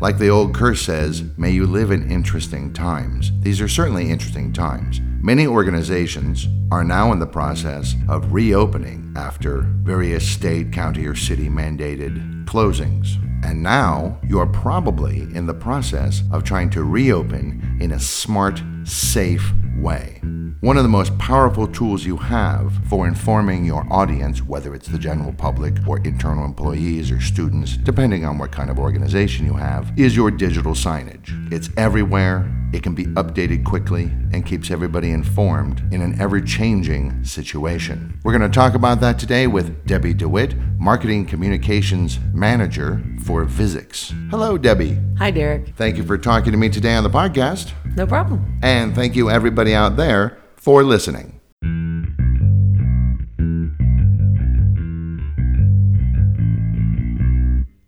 Like the old curse says, may you live in interesting times. These are certainly interesting times. Many organizations are now in the process of reopening after various state, county, or city mandated closings. And now you are probably in the process of trying to reopen in a smart, safe way. One of the most powerful tools you have for informing your audience, whether it's the general public or internal employees or students, depending on what kind of organization you have, is your digital signage. It's everywhere, it can be updated quickly, and keeps everybody informed in an ever changing situation. We're going to talk about that today with Debbie DeWitt, Marketing Communications Manager for Visix. Hello, Debbie. Hi, Derek. Thank you for talking to me today on the podcast. No problem. And thank you, everybody out there, for listening.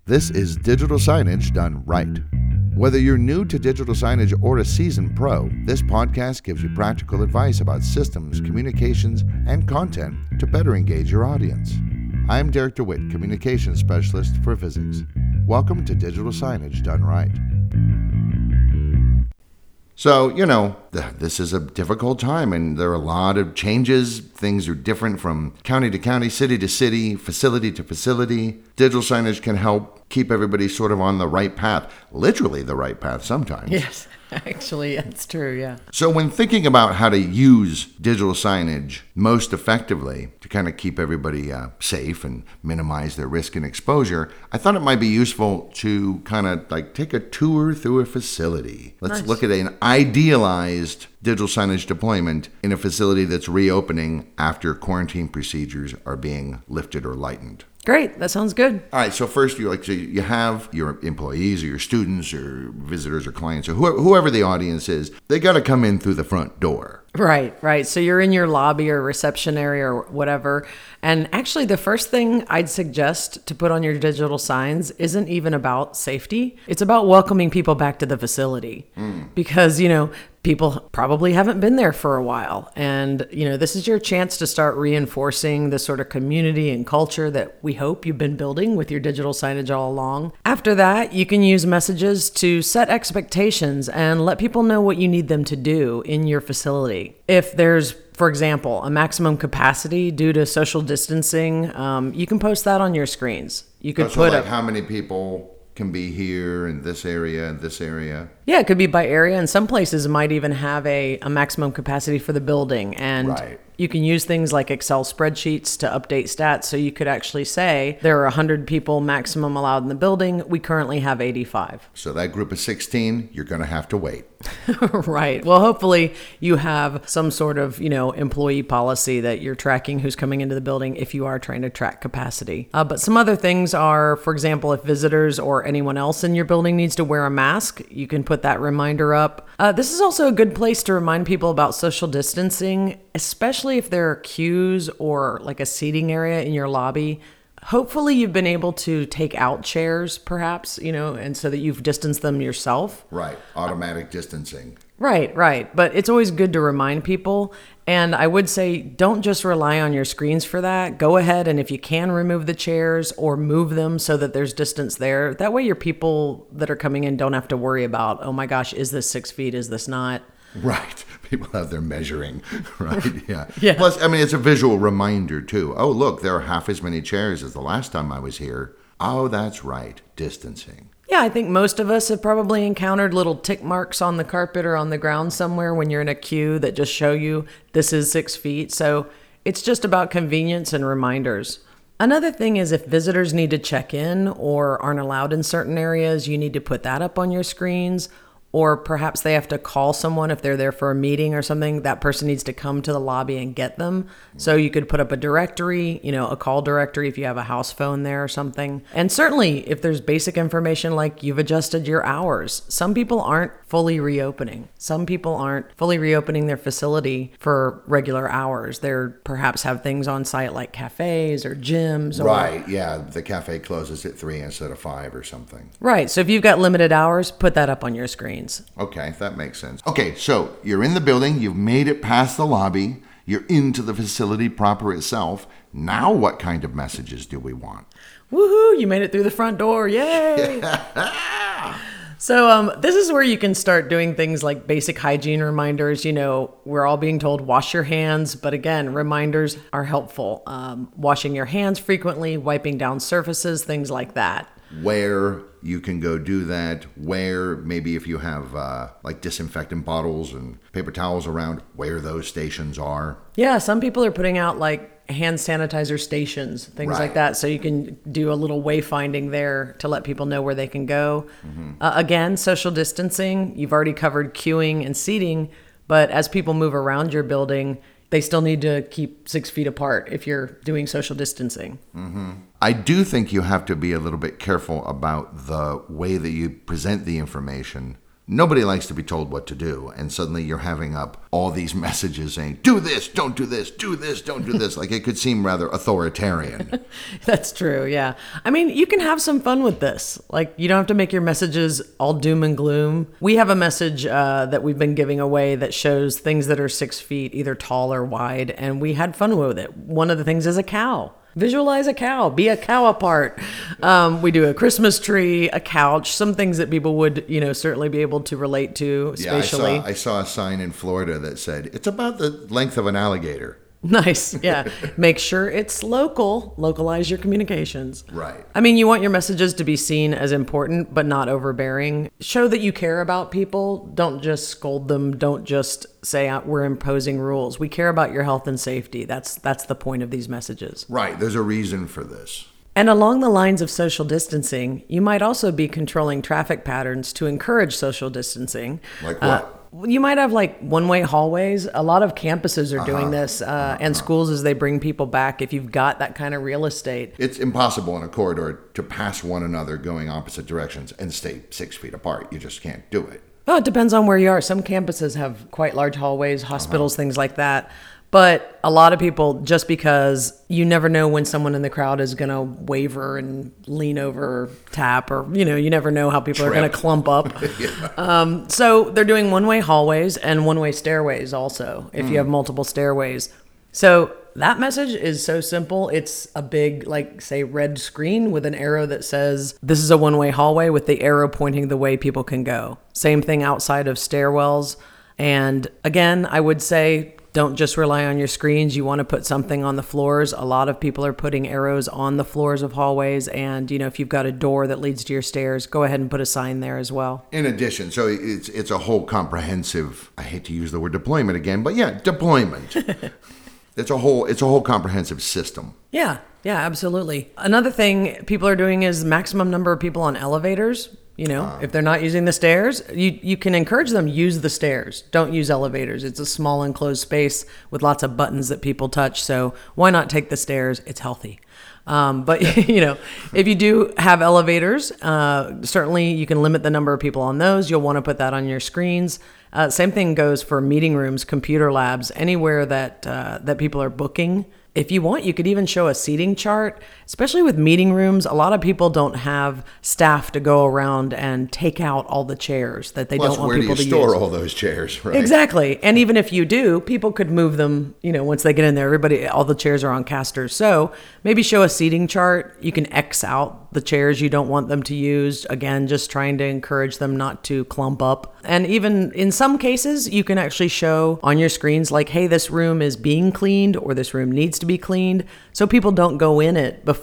This is digital signage done right. Whether you're new to digital signage or a seasoned pro, this podcast gives you practical advice about systems, communications, and content to better engage your audience. I'm Derek DeWitt, Communications Specialist for Visix. Welcome to Digital Signage Done Right. So, you know, this is a difficult time and there are a lot of changes. Things are different from county to county, city to city, facility to facility. Digital signage can help keep everybody sort of on the right path, literally the right path sometimes. Yes, actually, that's true. Yeah. So, when thinking about how to use digital signage most effectively to kind of keep everybody uh, safe and minimize their risk and exposure, I thought it might be useful to kind of like take a tour through a facility. Let's Nice. look at an idealized digital signage deployment in a facility that's reopening after quarantine procedures are being lifted or lightened. Great. That sounds good. All right, so first you like so you have your employees or your students or visitors or clients or whoever, whoever the audience is, they got to come in through the front door. Right, right. So you're in your lobby or reception area or whatever. And actually, the first thing I'd suggest to put on your digital signs isn't even about safety. It's about welcoming people back to the facility. Hmm. Because, you know, people probably haven't been there for a while. And, you know, this is your chance to start reinforcing the sort of community and culture that we hope you've been building with your digital signage all along. After that, you can use messages to set expectations and let people know what you need them to do in your facility. If there's for example, a maximum capacity due to social distancing, um, you can post that on your screens. You could So put like a how many people can be here in this area and this area. Yeah, it could be by area, and some places might even have a, a maximum capacity for the building. And Right. You can use things like Excel spreadsheets to update stats. So you could actually say there are 100 people maximum allowed in the building. We currently have 85. So that group of 16, you're going to have to wait. right. Well, hopefully you have some sort of, you know, employee policy that you're tracking who's coming into the building if you are trying to track capacity. Uh, but some other things are, for example, if visitors or anyone else in your building needs to wear a mask, you can put that reminder up. Uh, this is also a good place to remind people about social distancing, especially if there are queues or like a seating area in your lobby. Hopefully, you've been able to take out chairs, perhaps, you know, and so that you've distanced them yourself. Right. Automatic distancing. Right, right. But it's always good to remind people. And I would say don't just rely on your screens for that. Go ahead and if you can remove the chairs or move them so that there's distance there. That way your people that are coming in don't have to worry about, oh my gosh, is this six feet? Is this not? Right. People have their measuring, right? Yeah. Yeah. Plus, I mean, it's a visual reminder, too. Oh, look, there are half as many chairs as the last time I was here. Oh, that's right. Distancing. Yeah, I think most of us have probably encountered little tick marks on the carpet or on the ground somewhere when you're in a queue that just show you this is six feet. So it's just about convenience and reminders. Another thing is if visitors need to check in or aren't allowed in certain areas, you need to put that up on your screens. Or perhaps they have to call someone if they're there for a meeting or something. That person needs to come to the lobby and get them. So you could put up a directory, you know, a call directory if you have a house phone there or something. And certainly if there's basic information like you've adjusted your hours, some people aren't fully reopening. Some people aren't fully reopening their facility for regular hours. They're perhaps have things on site like cafes or gyms or Right. Yeah. The cafe closes at three instead of five or something. Right. So if you've got limited hours, put that up on your screens. Okay, that makes sense. Okay, so you're in the building, you've made it past the lobby, you're into the facility proper itself. Now, what kind of messages do we want? Woohoo, you made it through the front door. Yay. So um, this is where you can start doing things like basic hygiene reminders. You know, we're all being told wash your hands, but again, reminders are helpful. Um, washing your hands frequently, wiping down surfaces, things like that. Where you can go do that, where maybe if you have uh, like disinfectant bottles and paper towels around, where those stations are. Yeah, some people are putting out like hand sanitizer stations, things Right. like that. So you can do a little wayfinding there to let people know where they can go. Uh, again, social distancing. You've already covered queuing and seating, but as people move around your building, they still need to keep six feet apart if you're doing social distancing. I do think you have to be a little bit careful about the way that you present the information. Nobody likes to be told what to do, and suddenly you're having up all these messages saying, do this, don't do this, do this, don't do this. like it could seem rather authoritarian. That's true. Yeah. I mean, you can have some fun with this. Like, you don't have to make your messages all doom and gloom. We have a message uh, that we've been giving away that shows things that are six feet, either tall or wide, and we had fun with it. One of the things is a cow. Visualize a cow, be a cow apart. Um, we do a Christmas tree, a couch, some things that people would, you know, certainly be able to relate to yeah, I saw, I saw a sign in Florida that said, it's about the length of an alligator. Nice. Yeah. Make sure it's local. Localize your communications. Right. I mean, you want your messages to be seen as important, but not overbearing. Show that you care about people. Don't just scold them. Don't just say uh, we're imposing rules. We care about your health and safety. That's that's the point of these messages. Right. There's a reason for this. And along the lines of social distancing, you might also be controlling traffic patterns to encourage social distancing. Like Uh, what? You might have like one-way hallways. A lot of campuses are doing uh-huh. this, uh, uh-huh. and schools as they bring people back. If you've got that kind of real estate, It's impossible in a corridor to pass one another going opposite directions and stay six feet apart. You just can't do it. Oh, it depends on where you are. Some campuses have quite large hallways, uh-huh. hospitals, things like that. But a lot of people, just because you never know when someone in the crowd is going to waver and lean over, or tap, or, you know, you never know how people are going to clump up. um, so they're doing one way hallways and one way stairways also, if you have multiple stairways. So that message is so simple. It's a big, like, say, red screen with an arrow that says, This is a one way hallway with the arrow pointing the way people can go. Same thing outside of stairwells. And again, I would say, don't just rely on your screens. You want to put something on the floors. A lot of people are putting arrows on the floors of hallways. And, you know, if you've got a door that leads to your stairs, go ahead and put a sign there as well. In addition, so it's it's a whole comprehensive. I hate to use the word deployment again, but yeah, deployment. it's a whole it's a whole comprehensive system. Yeah, yeah, absolutely. Another thing people are doing is maximum number of people on elevators. You know, if they're not using the stairs, you you can encourage them use the stairs. Don't use elevators. It's a small enclosed space with lots of buttons that people touch. So why not take the stairs? It's healthy. Um, but you know, if you do have elevators, uh, certainly you can limit the number of people on those. You'll want to put that on your screens. Uh, same thing goes for meeting rooms, computer labs, anywhere that uh, that people are booking. If you want, you could even show a seating chart, especially with meeting rooms. A lot of people don't have staff to go around and take out all the chairs that they Plus, don't want where do you people to store use. all those chairs? Right. Exactly. And even if you do, people could move them, you know, once they get in there. Everybody, all the chairs are on casters. So maybe show a seating chart. You can X out the chairs you don't want them to use. Again, just trying to encourage them not to clump up. And even in some cases, you can actually show on your screens, like, hey, this room is being cleaned or this room needs to be cleaned. So people don't go in it before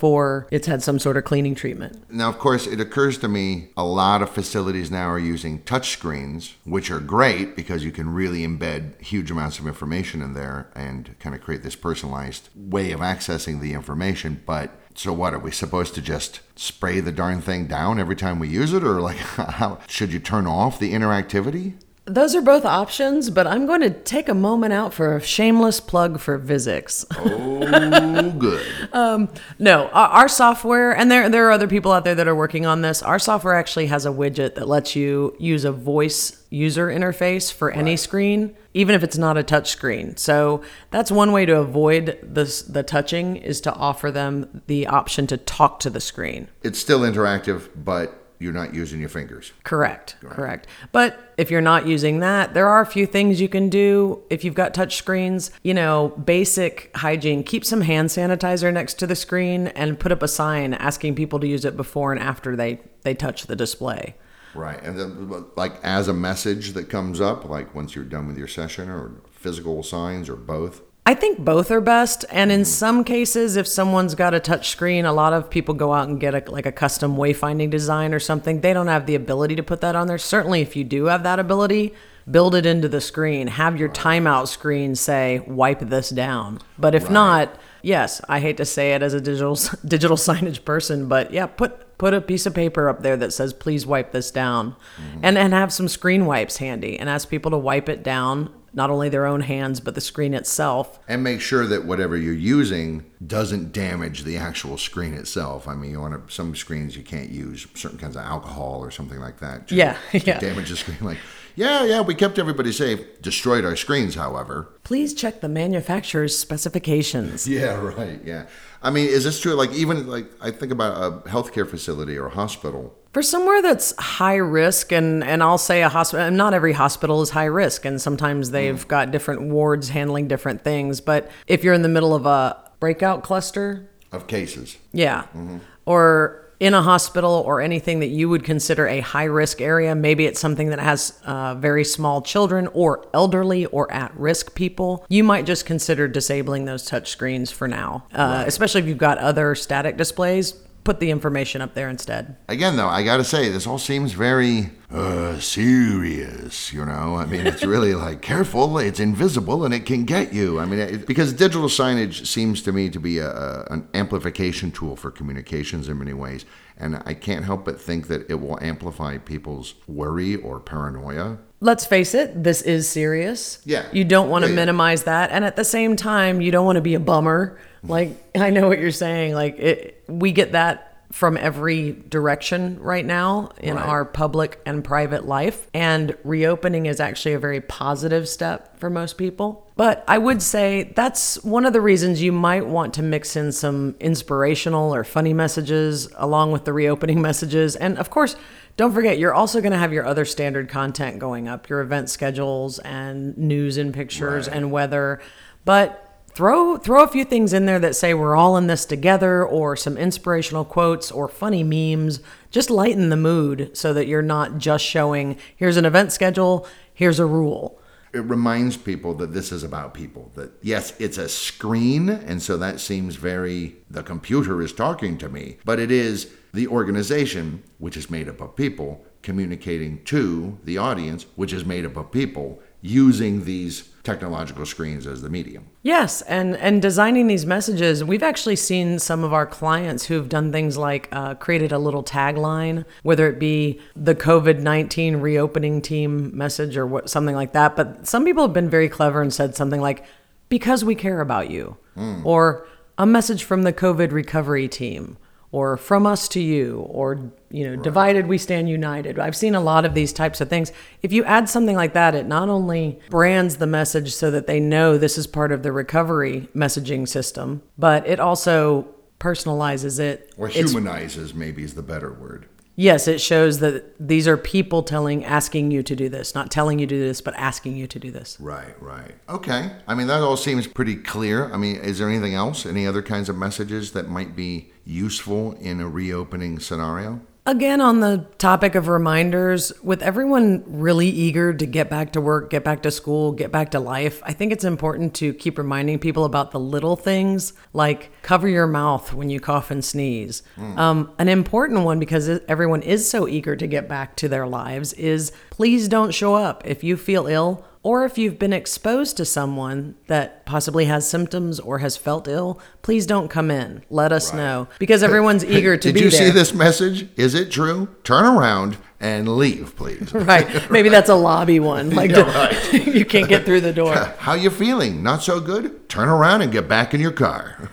it's had some sort of cleaning treatment. Now, of course, it occurs to me a lot of facilities now are using touch screens, which are great because you can really embed huge amounts of information in there and kind of create this personalized way of accessing the information. But so what? Are we supposed to just spray the darn thing down every time we use it? Or like, how should you turn off the interactivity? Those are both options, but I'm going to take a moment out for a shameless plug for Visix. Oh, good. Um, no, our, our software, and there there are other people out there that are working on this. Our software actually has a widget that lets you use a voice user interface for any screen, even if it's not a touch screen. So that's one way to avoid this the touching is to offer them the option to talk to the screen. It's still interactive, but you're not using your fingers. Correct, correct. But if you're not using that, there are a few things you can do if you've got touch screens. You know, basic hygiene. Keep some hand sanitizer next to the screen and put up a sign asking people to use it before and after they they touch the display. Right. And then, like, as a message that comes up, like once you're done with your session, or physical signs, or both. I think both are best. And in mm. some cases, if someone's got a touch screen, a lot of people go out and get a, like a custom wayfinding design or something. They don't have the ability to put that on there. Certainly, if you do have that ability, build it into the screen. Have your timeout screen say, wipe this down. But if not, yes, I hate to say it as a digital digital signage person, but yeah, put put a piece of paper up there that says please wipe this down mm-hmm. and and have some screen wipes handy and ask people to wipe it down not only their own hands but the screen itself And make sure that whatever you're using doesn't damage the actual screen itself. I mean, you want to, some screens you can't use certain kinds of alcohol or something like that. to- Yeah, to yeah. Damage the screen. Like, yeah, yeah, we kept everybody safe. Destroyed our screens, however. please check the manufacturer's specifications Yeah, right. Yeah. I mean, is this true? Like, even like I think about a healthcare facility or a hospital. For somewhere that's high risk, and, and I'll say a hospital, not every hospital is high risk, and sometimes hmm. they've got different wards handling different things. But if you're in the middle of a breakout cluster, Of cases. yeah, mm-hmm. or in a hospital or anything that you would consider a high risk area, maybe it's something that has uh, very small children or elderly or at risk people, you might just consider disabling those touch screens for now, uh, especially if you've got other static displays. Put the information up there instead. Again, though, I got to say, this all seems very uh, serious. You know, I mean, it's really like careful. It's invisible and it can get you. I mean, it, because digital signage seems to me to be a, a, an amplification tool for communications in many ways, and I can't help but think that it will amplify people's worry or paranoia. let's face it, this is serious. Yeah. You don't want to Yeah, yeah. minimize that. And at the same time, you don't want to be a bummer. Like, I know what you're saying. Like, it, we get that from every direction right now in Right. our public and private life. And reopening is actually a very positive step for most people. But I would say that's one of the reasons you might want to mix in some inspirational or funny messages along with the reopening messages. And of course, don't forget, you're also going to have your other standard content going up, your event schedules and news and pictures Right. and weather. But throw throw a few things in there that say we're all in this together or some inspirational quotes or funny memes. Just lighten the mood so that you're not just showing here's an event schedule, here's a rule. it reminds people that this is about people. That yes, it's a screen, and so that seems very the computer is talking to me, but it is the organization, which is made up of people, communicating to the audience, which is made up of people, using these technological screens as the medium. Yes, and and designing these messages, we've actually seen some of our clients who've done things like uh, created a little tagline, whether it be the COVID nineteen reopening team message or what something like that. But some people have been very clever and said something like, "Because we care about you," or a message from the COVID recovery team, or from us to you, or you know, divided we stand united. I've seen a lot of these types of things. If you add something like that, it not only brands the message so that they know this is part of the recovery messaging system, but it also personalizes it. Or It's- humanizes, maybe is the better word. Yes, it shows that these are people telling, asking you to do this, not telling you to do this, but asking you to do this. Right, right. Okay. I mean, that all seems pretty clear. I mean, is there anything else? Any other kinds of messages that might be useful in a reopening scenario? Again, on the topic of reminders, with everyone really eager to get back to work, get back to school, get back to life, I think it's important to keep reminding people about the little things like cover your mouth when you cough and sneeze. Um, an important one, because everyone is so eager to get back to their lives, is please don't show up if you feel ill or if you've been exposed to someone that possibly has symptoms or has felt ill, please don't come in. Let us know because everyone's eager to Did be you see this message? Is it true? Turn around and leave, please. Right. Maybe that's a lobby one. Like Yeah, you can't get through the door. How you feeling? Not so good? Turn around and get back in your car.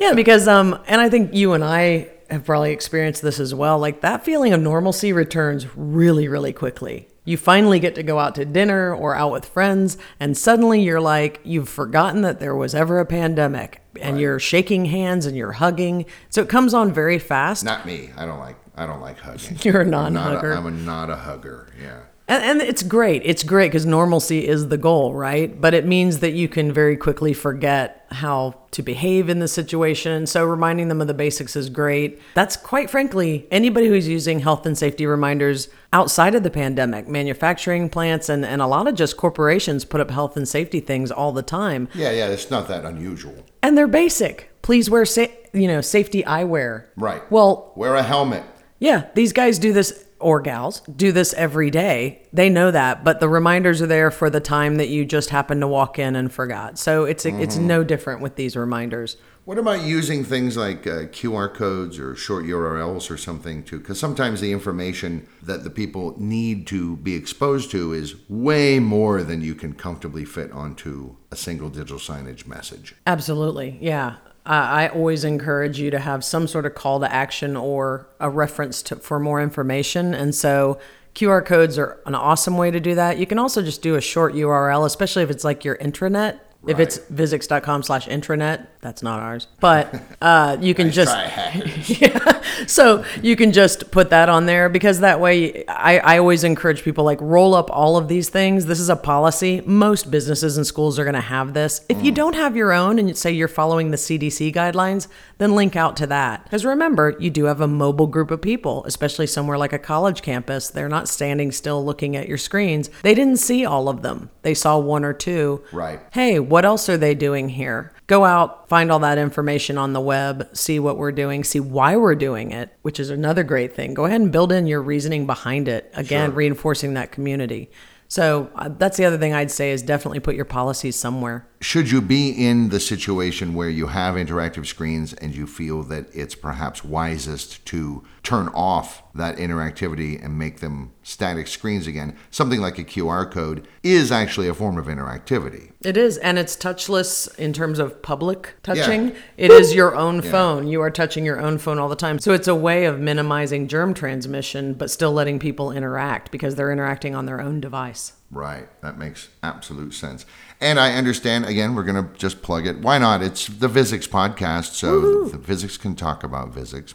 Yeah, because um and I think you and I have probably experienced this as well. Like that feeling of normalcy returns really really quickly. You finally get to go out to dinner or out with friends and suddenly you're like you've forgotten that there was ever a pandemic and you're shaking hands and you're hugging. So it comes on very fast. Not me. I don't like I don't like hugging. You're a I'm not non-hugger. I'm a not a hugger. Yeah. And, and it's great. It's great because normalcy is the goal, right? But it means that you can very quickly forget how to behave in the situation. So reminding them of the basics is great. That's quite frankly, anybody who's using health and safety reminders outside of the pandemic, manufacturing plants and, and a lot of just corporations put up health and safety things all the time. Yeah, yeah, it's not that unusual. And they're basic. Please wear sa- you know, safety eyewear. Right. Well, Wear a helmet. yeah, these guys do this or gals do this every day. They know that, but the reminders are there for the time that you just happened to walk in and forgot. So it's it's no different with these reminders. What about using things like uh, QR codes or short URLs or something too? Because sometimes the information that the people need to be exposed to is way more than you can comfortably fit onto a single digital signage message. Absolutely. Yeah. I I always encourage you to have some sort of call to action or a reference to, for more information. And so QR codes are an awesome way to do that. You can also just do a short URL, especially if it's like your intranet. If it's visix.com slash intranet, that's not ours. But uh, you can just Try yeah. So you can just put that on there because that way I, I always encourage people like roll up all of these things. This is a policy. Most businesses and schools are going to have this. If you don't have your own and you say you're following the CDC guidelines, then link out to that. Because remember, you do have a mobile group of people, especially somewhere like a college campus. They're not standing still looking at your screens. They didn't see all of them. They saw one or two. Right. Hey, what else are they doing here? Go out, find all that information on the web, see what we're doing, see why we're doing it, which is another great thing. Go ahead and build in your reasoning behind it. Again, Sure. reinforcing that community. So uh, that's the other thing I'd say is definitely put your policies somewhere. Should you be in the situation where you have interactive screens and you feel that it's perhaps wisest to turn off that interactivity and make them static screens again, something like a QR code is actually a form of interactivity. It is, and it's touchless in terms of public touching. Yeah. It is your own phone. You are touching your own phone all the time. So it's a way of minimizing germ transmission, but still letting people interact because they're interacting on their own device. Right. That makes absolute sense. And I understand, again, we're going to just plug it. Why not? It's the Visix podcast, so the physics can talk about physics.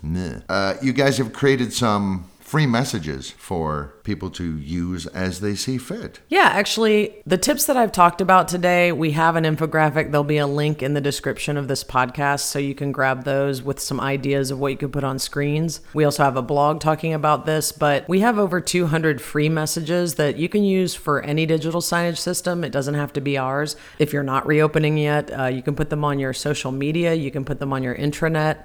Uh, you guys have created some free messages for people to use as they see fit. Yeah, actually, the tips that I've talked about today, we have an infographic. There'll be a link in the description of this podcast so you can grab those with some ideas of what you could put on screens. We also have a blog talking about this, but we have over 200 free messages that you can use for any digital signage system. It doesn't have to be ours. If you're not reopening yet, uh, you can put them on your social media, you can put them on your intranet,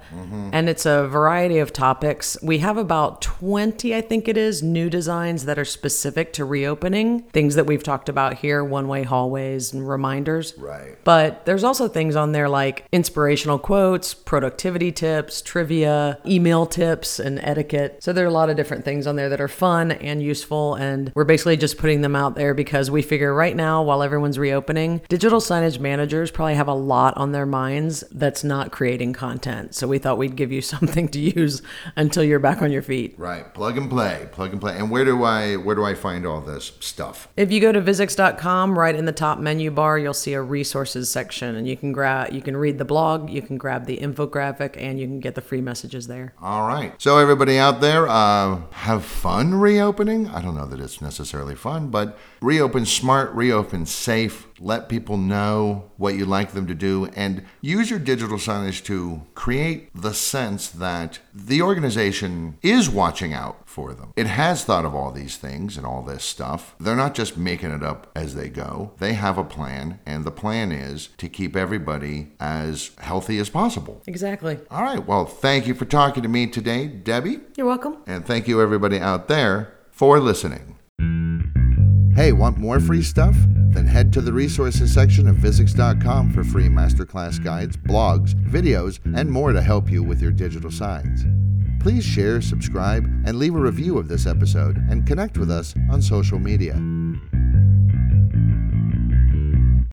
and it's a variety of topics. We have about 20, I think it is, new that are specific to reopening, things that we've talked about here, one way hallways and reminders. Right. But there's also things on there like inspirational quotes, productivity tips, trivia, email tips, and etiquette. So there are a lot of different things on there that are fun and useful. And we're basically just putting them out there because we figure right now, while everyone's reopening, digital signage managers probably have a lot on their minds that's not creating content. So we thought we'd give you something to use until you're back on your feet. Right. Plug and play. Plug and play. And where do I where do I find all this stuff? If you go to visix.com, right in the top menu bar, you'll see a resources section and you can grab you can read the blog, you can grab the infographic and you can get the free messages there. All right. So everybody out there, uh, have fun reopening. I don't know that it's necessarily fun, but reopen smart, reopen safe. Let people know what you'd like them to do, and use your digital signage to create the sense that the organization is watching out for them. It has thought of all these things and all this stuff. They're not just making it up as they go. They have a plan, and the plan is to keep everybody as healthy as possible. Exactly. All right. Well, thank you for talking to me today, Debbie. You're welcome. And thank you, everybody out there, for listening. Hey, want more free stuff? Then head to the resources section of Visix.com for free masterclass guides, blogs, videos, and more to help you with your digital signs. Please share, subscribe, and leave a review of this episode and connect with us on social media.